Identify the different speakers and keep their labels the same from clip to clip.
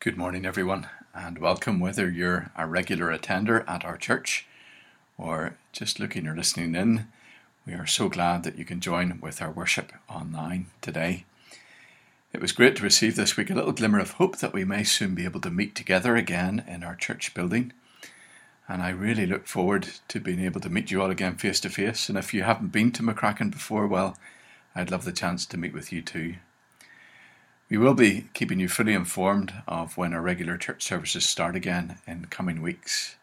Speaker 1: Good morning, everyone, and welcome. Whether you're a regular attender at our church or just looking or listening in, we are so glad that you can join with our worship online today. It was great to receive this week a little glimmer of hope that we may soon be able to meet together again in our church building. And I really look forward to being able to meet you all again face to face. And if you haven't been to McCracken before, well, I'd love the chance to meet with you too. We will be keeping you fully informed of when our regular church services start again in coming weeks.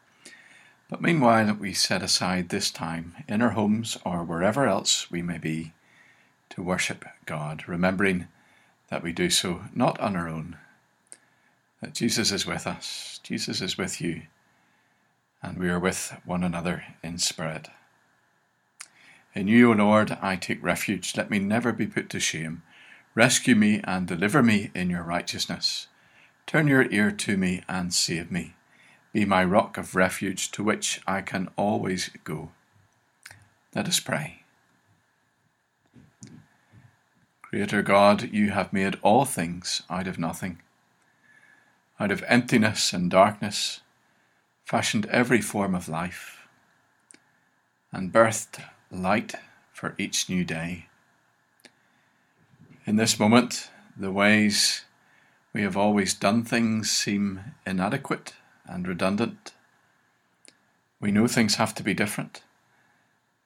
Speaker 1: But meanwhile, we set aside this time in our homes or wherever else we may be to worship God, remembering that we do so not on our own, that Jesus is with us, Jesus is with you, and we are with one another in spirit. In you, O Lord, I take refuge. Let me never be put to shame. Rescue me and deliver me in your righteousness. Turn your ear to me and save me. Be my rock of refuge to which I can always go. Let us pray. Creator God, you have made all things out of nothing. Out of emptiness and darkness, fashioned every form of life, and birthed light for each new day. In this moment, the ways we have always done things seem inadequate and redundant. We know things have to be different,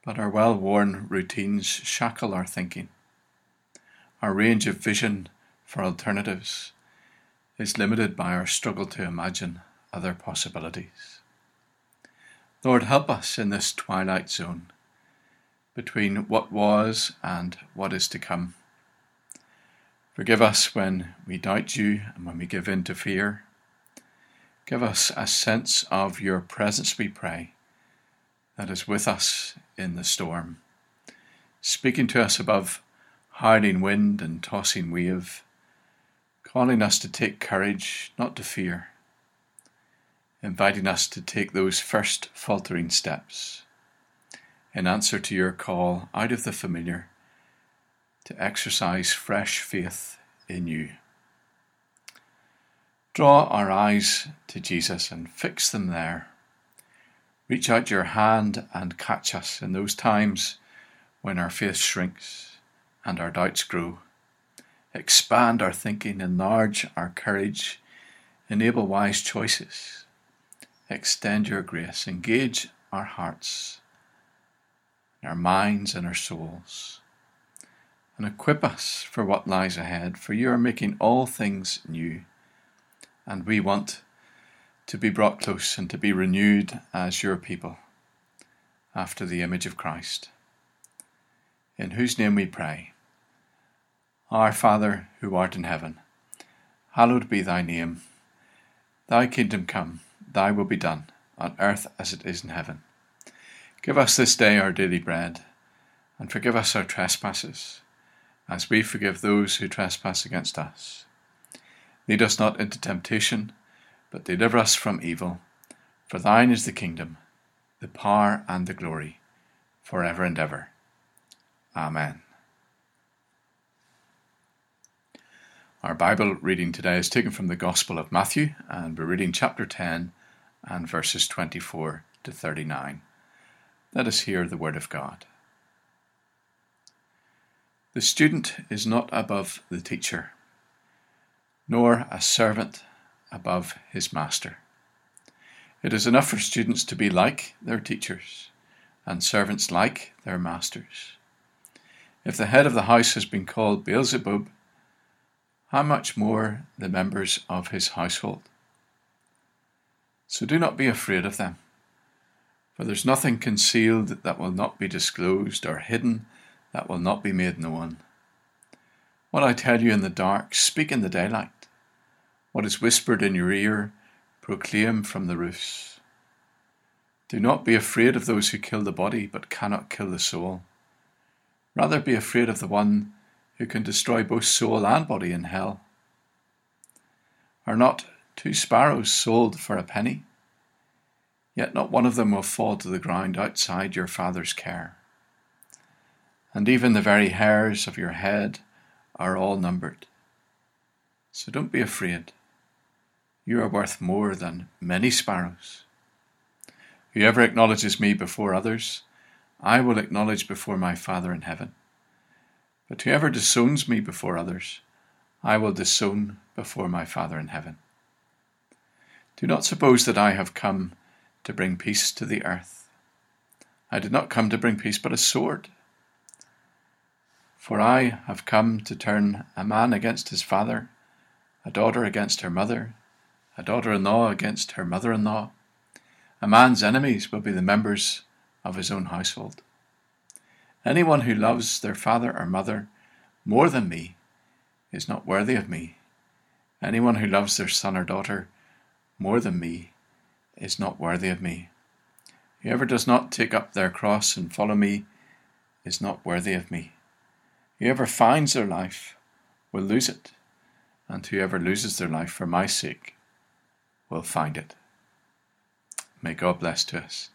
Speaker 1: but our well worn routines shackle our thinking. Our range of vision for alternatives is limited by our struggle to imagine other possibilities. Lord, help us in this twilight zone between what was and what is to come. Forgive us when we doubt you and when we give in to fear. Give us a sense of your presence, we pray, that is with us in the storm, speaking to us above howling wind and tossing wave, calling us to take courage, not to fear, inviting us to take those first faltering steps. In answer to your call out of the familiar to exercise fresh faith in you. Draw our eyes to Jesus and fix them there. Reach out your hand and catch us in those times when our faith shrinks and our doubts grow. Expand our thinking, enlarge our courage, enable wise choices. Extend your grace, engage our hearts, our minds, and our souls and equip us for what lies ahead, for you are making all things new. And we want to be brought close and to be renewed as your people after the image of Christ. In whose name we pray. Our Father, who art in heaven, hallowed be thy name. Thy kingdom come, thy will be done, on earth as it is in heaven. Give us this day our daily bread, and forgive us our trespasses as we forgive those who trespass against us. Lead us not into temptation, but deliver us from evil. For thine is the kingdom, the power, and the glory, for ever and ever. Amen. Our Bible reading today is taken from the Gospel of Matthew, and we're reading chapter 10 and verses 24 to 39. Let us hear the Word of God. The student is not above the teacher, nor a servant above his master. It is enough for students to be like their teachers, and servants like their masters. If the head of the house has been called Beelzebub, how much more the members of his household? So do not be afraid of them, for there's nothing concealed that will not be disclosed, or hidden that will not be made known. What I tell you in the dark, speak in the daylight. What is whispered in your ear, proclaim from the roofs. Do not be afraid of those who kill the body, but cannot kill the soul. Rather be afraid of the one who can destroy both soul and body in hell. Are not two sparrows sold for a penny? Yet not one of them will fall to the ground outside your Father's care and even the very hairs of your head are all numbered. So don't be afraid. you are worth more than many sparrows. Whoever acknowledges me before others, I will acknowledge before my Father in heaven. But whoever disowns me before others, I will disown before my Father in heaven. Do not suppose that I have come to bring peace to the earth. I did not come to bring peace, but a sword. For I have come to turn a man against his father, a daughter against her mother, a daughter in law against her mother in law. A man's enemies will be the members of his own household. Anyone who loves their father or mother more than me is not worthy of me. Anyone who loves their son or daughter more than me is not worthy of me. Whoever does not take up their cross and follow me is not worthy of me. Whoever finds their life will lose it, and whoever loses their life for my sake will find it. May God bless to us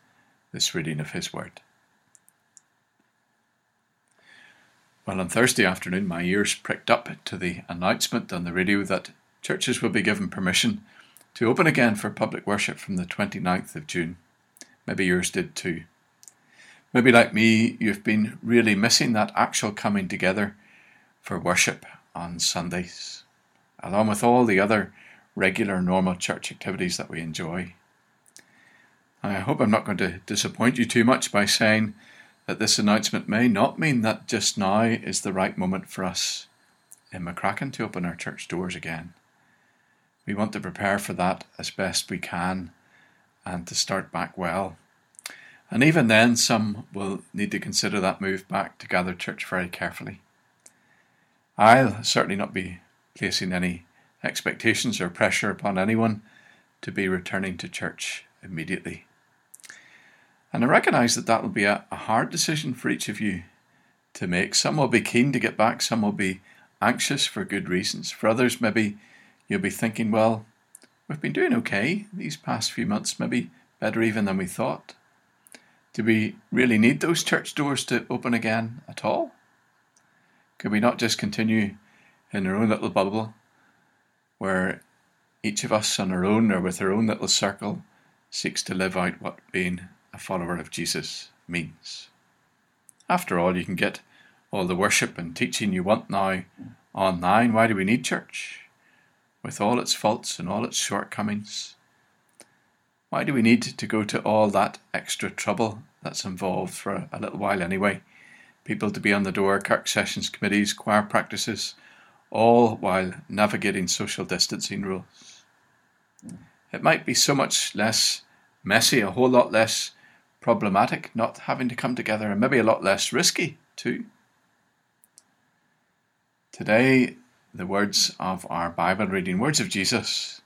Speaker 1: this reading of His Word. Well, on Thursday afternoon, my ears pricked up to the announcement on the radio that churches will be given permission to open again for public worship from the 29th of June. Maybe yours did too. Maybe, like me, you've been really missing that actual coming together for worship on Sundays, along with all the other regular, normal church activities that we enjoy. I hope I'm not going to disappoint you too much by saying that this announcement may not mean that just now is the right moment for us in McCracken to open our church doors again. We want to prepare for that as best we can and to start back well. And even then, some will need to consider that move back to gather church very carefully. I'll certainly not be placing any expectations or pressure upon anyone to be returning to church immediately. And I recognise that that will be a, a hard decision for each of you to make. Some will be keen to get back, some will be anxious for good reasons. For others, maybe you'll be thinking, well, we've been doing okay these past few months, maybe better even than we thought. Do we really need those church doors to open again at all? Could we not just continue in our own little bubble where each of us on our own or with our own little circle seeks to live out what being a follower of Jesus means. After all, you can get all the worship and teaching you want now online. Why do we need church? With all its faults and all its shortcomings. Why do we need to go to all that extra trouble that's involved for a little while anyway? People to be on the door, Kirk sessions committees, choir practices, all while navigating social distancing rules. It might be so much less messy, a whole lot less problematic not having to come together, and maybe a lot less risky too. Today, the words of our Bible reading, words of Jesus,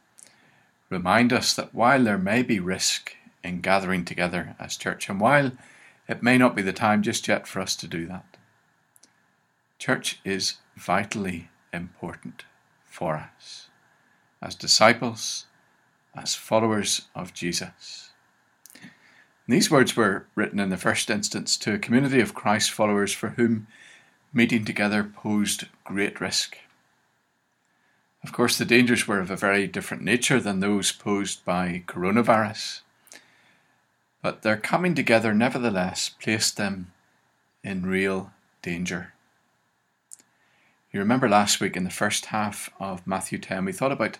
Speaker 1: remind us that while there may be risk in gathering together as church, and while it may not be the time just yet for us to do that, church is vitally important for us as disciples, as followers of Jesus. these words were written in the first instance to a community of Christ followers for whom meeting together posed great risk. Of course, the dangers were of a very different nature than those posed by coronavirus, but their coming together nevertheless placed them in real danger. You remember last week in the first half of Matthew 10, we thought about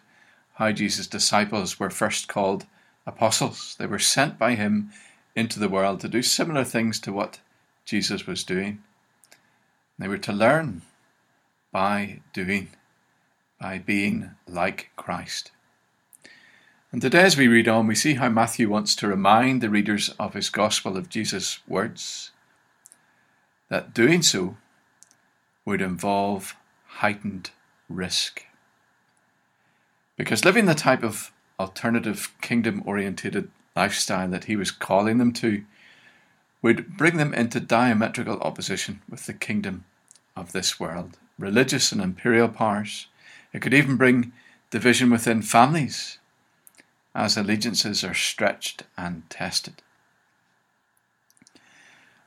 Speaker 1: how Jesus' disciples were first called apostles. They were sent by him into the world to do similar things to what Jesus was doing. They were to learn by doing, by being like Christ. And today, as we read on, we see how Matthew wants to remind the readers of his gospel of Jesus' words that doing so would involve heightened risk. Because living the type of alternative kingdom orientated lifestyle that he was calling them to would bring them into diametrical opposition with the kingdom of this world, religious and imperial powers. It could even bring division within families as allegiances are stretched and tested.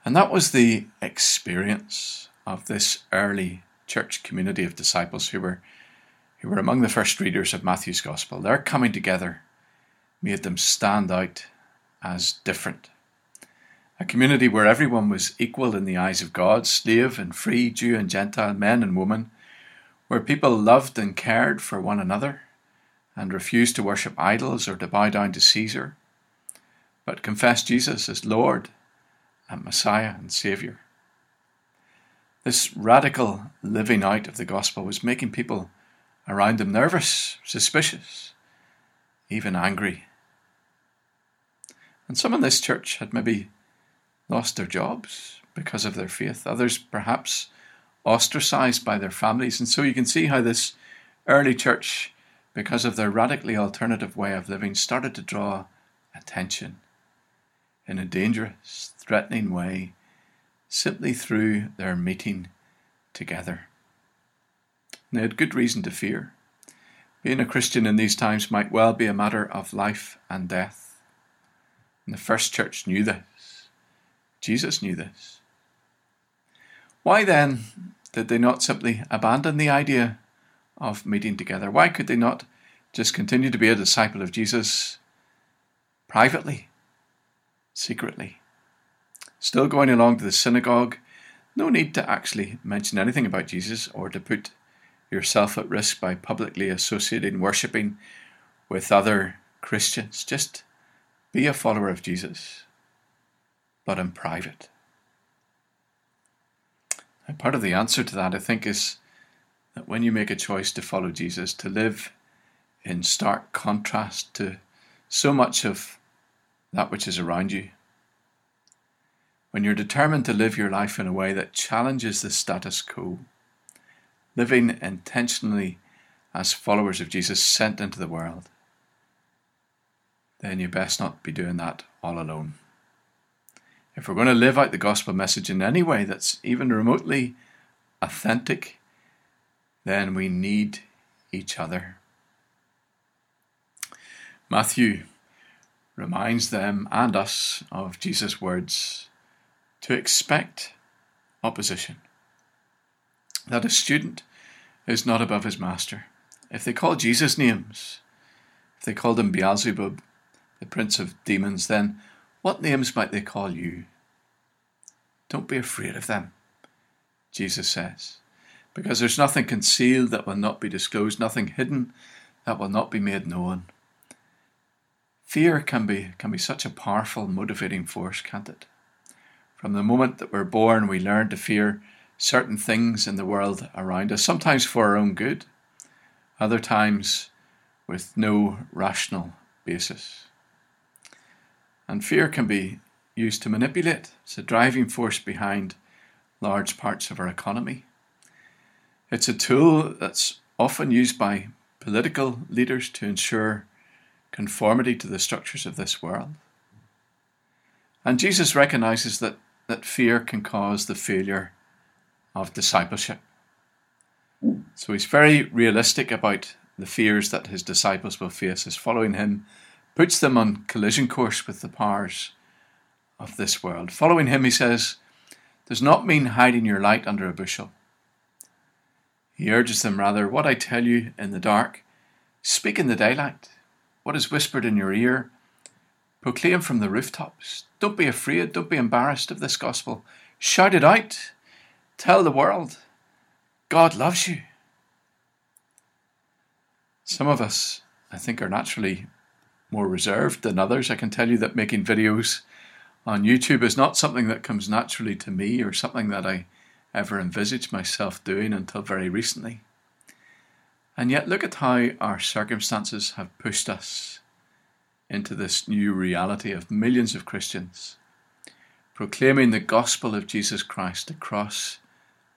Speaker 1: And that was the experience of this early church community of disciples who were who were among the first readers of Matthew's Gospel, their coming together made them stand out as different. A community where everyone was equal in the eyes of God, slave and free, Jew and Gentile, men and women, where people loved and cared for one another and refused to worship idols or to bow down to Caesar, but confessed Jesus as Lord and Messiah and Saviour. This radical living out of the gospel was making people around them nervous, suspicious, even angry. And some in this church had maybe lost their jobs because of their faith, others perhaps ostracized by their families. And so you can see how this early church, because of their radically alternative way of living, started to draw attention in a dangerous, threatening way simply through their meeting together. They had good reason to fear. Being a Christian in these times might well be a matter of life and death. And the first church knew this. Jesus knew this. Why then did they not simply abandon the idea of meeting together? Why could they not just continue to be a disciple of Jesus privately, secretly? Still going along to the synagogue, no need to actually mention anything about Jesus or to put yourself at risk by publicly associating worshipping with other Christians. Just be a follower of Jesus, but in private. And part of the answer to that, I think, is that when you make a choice to follow Jesus, to live in stark contrast to so much of that which is around you, when you're determined to live your life in a way that challenges the status quo, living intentionally as followers of Jesus sent into the world, then you best not be doing that all alone. If we're going to live out the gospel message in any way that's even remotely authentic, then we need each other. Matthew reminds them and us of Jesus' words to expect opposition. That a student is not above his master. If they call Jesus names, if they called him Beelzebub, the prince of demons, then what names might they call you? Don't be afraid of them, Jesus says, because there's nothing concealed that will not be disclosed, nothing hidden that will not be made known. Fear can be, can be such a powerful motivating force, can't it? From the moment that we're born, we learn to fear certain things in the world around us, sometimes for our own good, other times with no rational basis. And fear can be used to manipulate, it's a driving force behind large parts of our economy. It's a tool that's often used by political leaders to ensure conformity to the structures of this world. And Jesus recognizes that that fear can cause the failure of discipleship. So he's very realistic about the fears that his disciples will face as following him puts them on collision course with the powers of this world. Following him, he says, does not mean hiding your light under a bushel. He urges them rather, what I tell you in the dark, speak in the daylight. What is whispered in your ear, Proclaim from the rooftops. Don't be afraid. Don't be embarrassed of this gospel. Shout it out. Tell the world God loves you. Some of us, I think, are naturally more reserved than others. I can tell you that making videos on YouTube is not something that comes naturally to me or something that I ever envisaged myself doing until very recently. And yet, look at how our circumstances have pushed us into this new reality of millions of Christians proclaiming the gospel of Jesus Christ across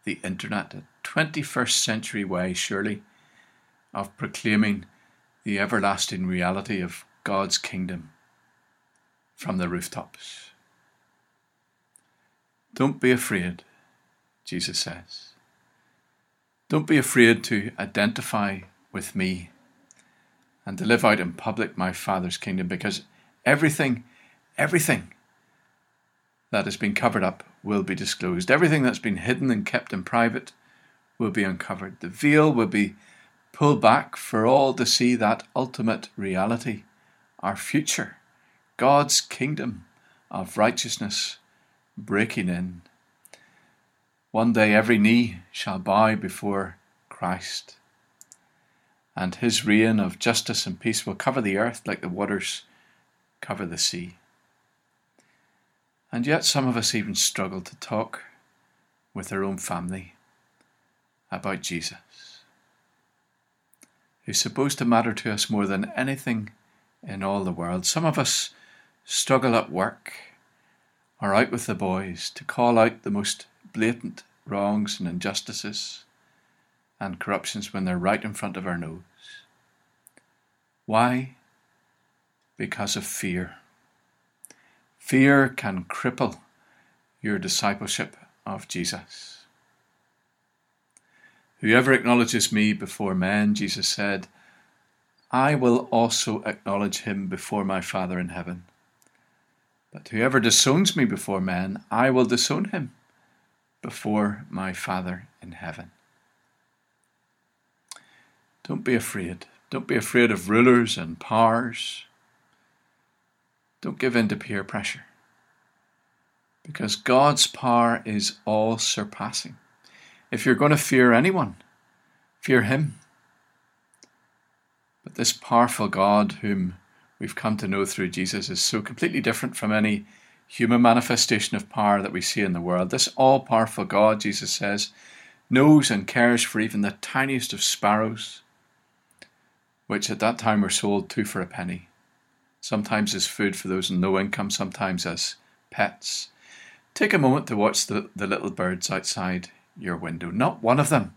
Speaker 1: the internet, a 21st century way, surely, of proclaiming the everlasting reality of God's kingdom from the rooftops. Don't be afraid, Jesus says. Don't be afraid to identify with me and to live out in public my Father's kingdom because everything, everything that has been covered up will be disclosed. Everything that's been hidden and kept in private will be uncovered. The veil will be pulled back for all to see that ultimate reality, our future, God's kingdom of righteousness breaking in. One day every knee shall bow before Christ, and his reign of justice and peace will cover the earth like the waters cover the sea. And yet, some of us even struggle to talk with our own family about Jesus, who's supposed to matter to us more than anything in all the world. Some of us struggle at work or out with the boys to call out the most blatant wrongs and injustices and corruptions when they're right in front of our nose. Why? Because of fear. Fear can cripple your discipleship of Jesus. Whoever acknowledges me before men, Jesus said, I will also acknowledge him before my Father in heaven. But whoever disowns me before men, I will disown him before my Father in heaven. Don't be afraid. Don't be afraid of rulers and powers. Don't give in to peer pressure. Because God's power is all surpassing. If you're going to fear anyone, fear Him. But this powerful God, whom we've come to know through Jesus, is so completely different from any human manifestation of power that we see in the world. This all powerful God, Jesus says, knows and cares for even the tiniest of sparrows, which at that time were sold two for a penny, sometimes as food for those in low income, sometimes as pets. Take a moment to watch the, the little birds outside your window. Not one of them,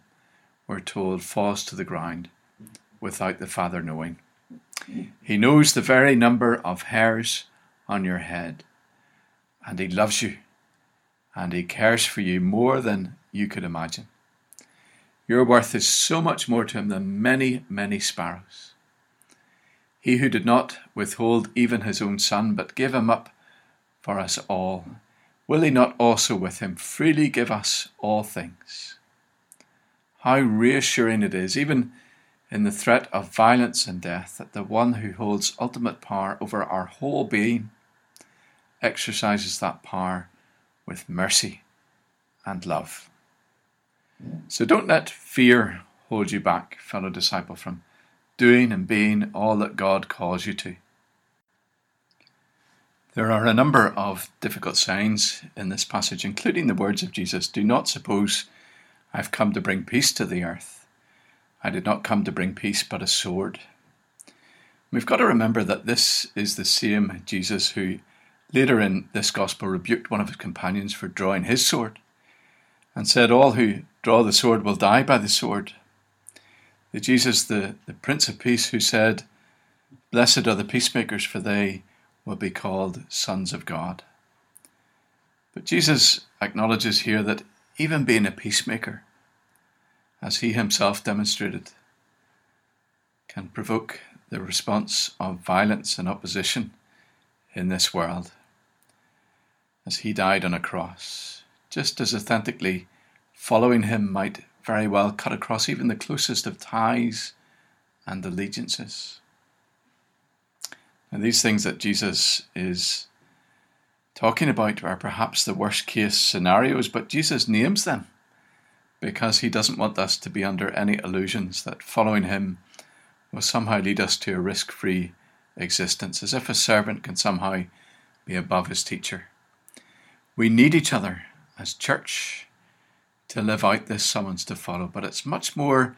Speaker 1: we're told, falls to the ground without the Father knowing. He knows the very number of hairs on your head, and He loves you, and He cares for you more than you could imagine. Your worth is so much more to Him than many, many sparrows. He who did not withhold even His own Son, but gave Him up for us all, will He not also with Him freely give us all things? How reassuring it is, even in the threat of violence and death that the one who holds ultimate power over our whole being exercises that power with mercy and love. So don't let fear hold you back, fellow disciple, from doing and being all that God calls you to. There are a number of difficult signs in this passage, including the words of Jesus Do not suppose I've come to bring peace to the earth. I did not come to bring peace, but a sword. We've got to remember that this is the same Jesus who later in this gospel rebuked one of his companions for drawing his sword and said, All who draw the sword will die by the sword. The Jesus, the, the Prince of Peace, who said, Blessed are the peacemakers, for they will be called sons of God. But Jesus acknowledges here that even being a peacemaker as he himself demonstrated, can provoke the response of violence and opposition in this world. As he died on a cross, just as authentically following him might very well cut across even the closest of ties and allegiances. And these things that Jesus is talking about are perhaps the worst case scenarios, but Jesus names them because he doesn't want us to be under any illusions that following him will somehow lead us to a risk free existence, as if a servant can somehow be above his teacher. We need each other as church to live out this summons to follow, but it's much more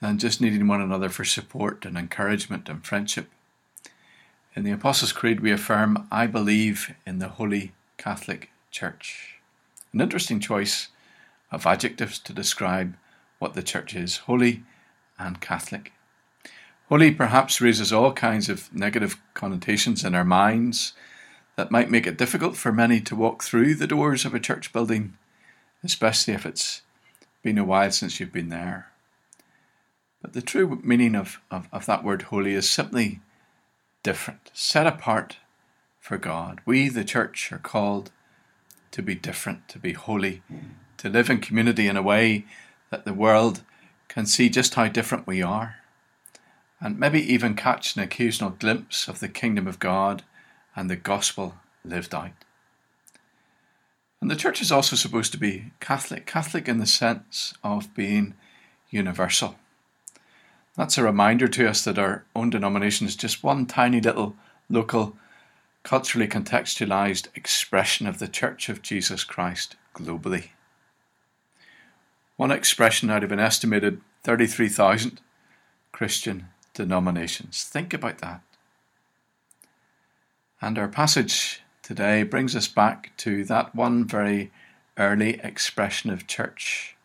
Speaker 1: than just needing one another for support and encouragement and friendship. In the Apostles' Creed, we affirm, I believe in the Holy Catholic Church. An interesting choice of adjectives to describe what the church is holy and Catholic. Holy perhaps raises all kinds of negative connotations in our minds that might make it difficult for many to walk through the doors of a church building, especially if it's been a while since you've been there. But the true meaning of, of, of that word holy is simply different, set apart for God. We, the church, are called to be different, to be holy, to live in community in a way that the world can see just how different we are, and maybe even catch an occasional glimpse of the kingdom of God and the gospel lived out. And the church is also supposed to be Catholic, Catholic in the sense of being universal. That's a reminder to us that our own denomination is just one tiny little local, culturally contextualized expression of the Church of Jesus Christ globally. One expression out of an estimated 33,000 Christian denominations. Think about that. And our passage today brings us back to that one very early expression of church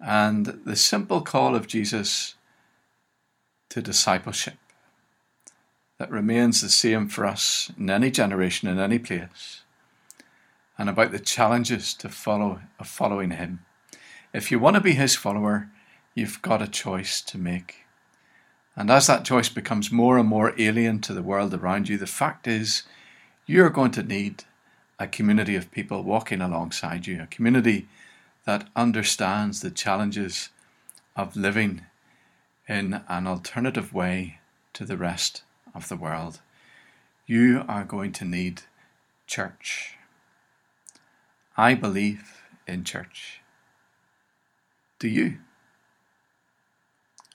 Speaker 1: and the simple call of Jesus to discipleship that remains the same for us in any generation, in any place, and about the challenges to follow of following Him. If you want to be His follower, you've got a choice to make. And as that choice becomes more and more alien to the world around you, the fact is you're going to need a community of people walking alongside you, a community that understands the challenges of living in an alternative way to the rest of the world. You are going to need church. I believe in church. Do you?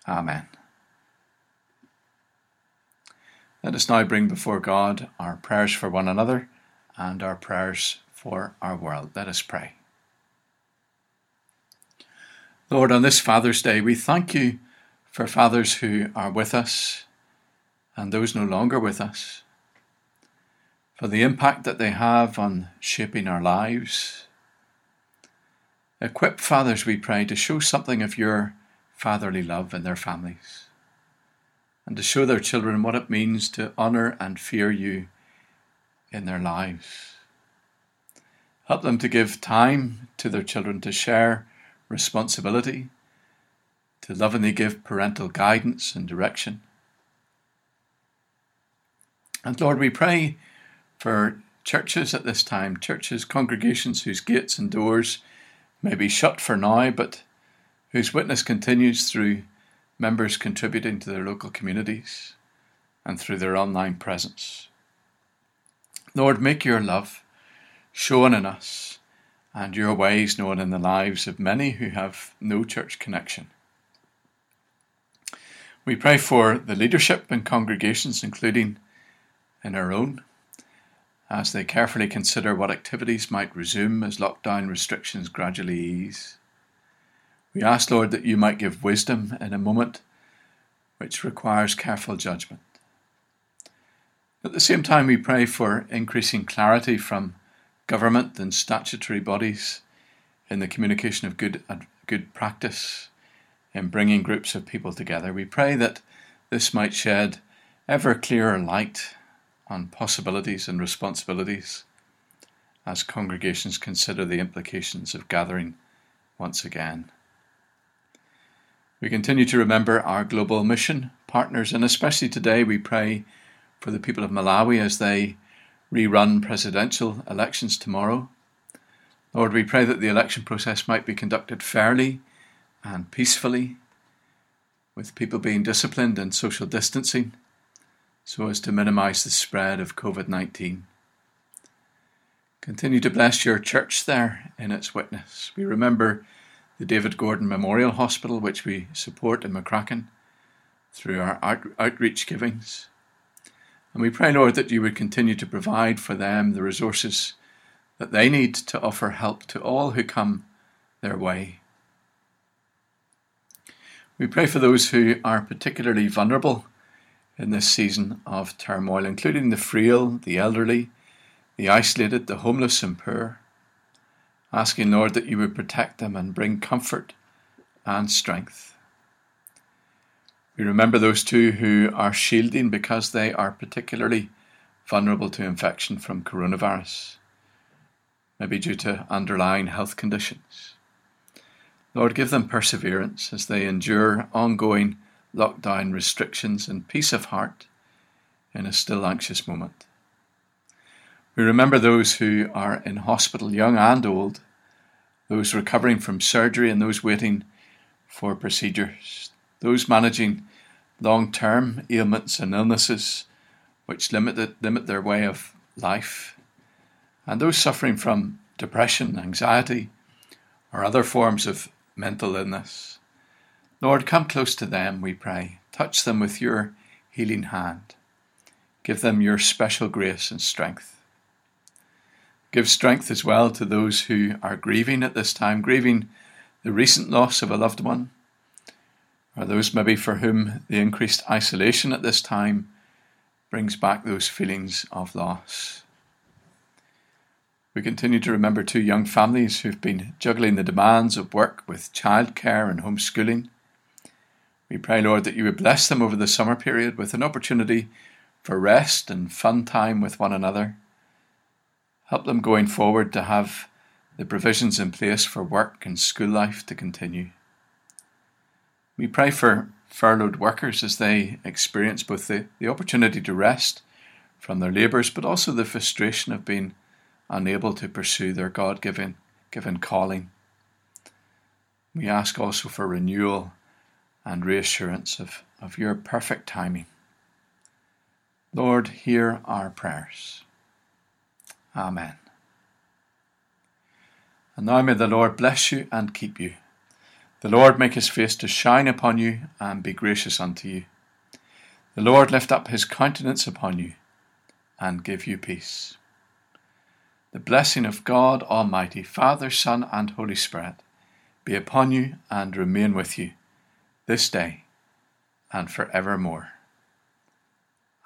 Speaker 1: Amen. Let us now bring before God our prayers for one another and our prayers for our world. Let us pray. Lord, on this Father's Day, we thank you for fathers who are with us and those no longer with us, for the impact that they have on shaping our lives. Equip fathers, we pray, to show something of your fatherly love in their families and to show their children what it means to honour and fear you in their lives. Help them to give time to their children to share responsibility to lovingly give parental guidance and direction. And Lord, we pray for churches at this time, churches, congregations whose gates and doors may be shut for now, but whose witness continues through members contributing to their local communities and through their online presence. Lord, make your love shown in us and your ways known in the lives of many who have no church connection. We pray for the leadership and congregations, including in our own, as they carefully consider what activities might resume as lockdown restrictions gradually ease. We ask, Lord, that you might give wisdom in a moment which requires careful judgment. At the same time, we pray for increasing clarity from government and statutory bodies in the communication of good, good practice in bringing groups of people together. We pray that this might shed ever clearer light on possibilities and responsibilities as congregations consider the implications of gathering once again. We continue to remember our global mission partners, and especially today we pray for the people of Malawi as they rerun presidential elections tomorrow. Lord, we pray that the election process might be conducted fairly and peacefully, with people being disciplined and social distancing so as to minimize the spread of COVID 19. Continue to bless your church there in its witness. We remember the David Gordon Memorial Hospital, which we support in McCracken through our out- outreach givings. And we pray, Lord, that you would continue to provide for them the resources that they need to offer help to all who come their way. We pray for those who are particularly vulnerable in this season of turmoil, including the frail, the elderly, the isolated, the homeless, and poor. Asking, Lord, that you would protect them and bring comfort and strength. We remember those two who are shielding because they are particularly vulnerable to infection from coronavirus, maybe due to underlying health conditions. Lord, give them perseverance as they endure ongoing lockdown restrictions and peace of heart in a still anxious moment. We remember those who are in hospital, young and old, those recovering from surgery, and those waiting for procedures, those managing long term ailments and illnesses which limit, limit their way of life, and those suffering from depression, anxiety, or other forms of mental illness. Lord, come close to them, we pray. Touch them with your healing hand. Give them your special grace and strength. Give strength as well to those who are grieving at this time, grieving the recent loss of a loved one, or those maybe for whom the increased isolation at this time brings back those feelings of loss. We continue to remember two young families who've been juggling the demands of work with childcare and homeschooling. We pray, Lord, that you would bless them over the summer period with an opportunity for rest and fun time with one another. Help them going forward to have the provisions in place for work and school life to continue. We pray for furloughed workers as they experience both the, the opportunity to rest from their labours, but also the frustration of being unable to pursue their God given given calling. We ask also for renewal and reassurance of, of your perfect timing. Lord, hear our prayers. Amen. And now may the Lord bless you and keep you. The Lord make his face to shine upon you and be gracious unto you. The Lord lift up his countenance upon you and give you peace. The blessing of God Almighty, Father, Son, and Holy Spirit be upon you and remain with you this day and forevermore.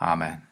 Speaker 1: Amen.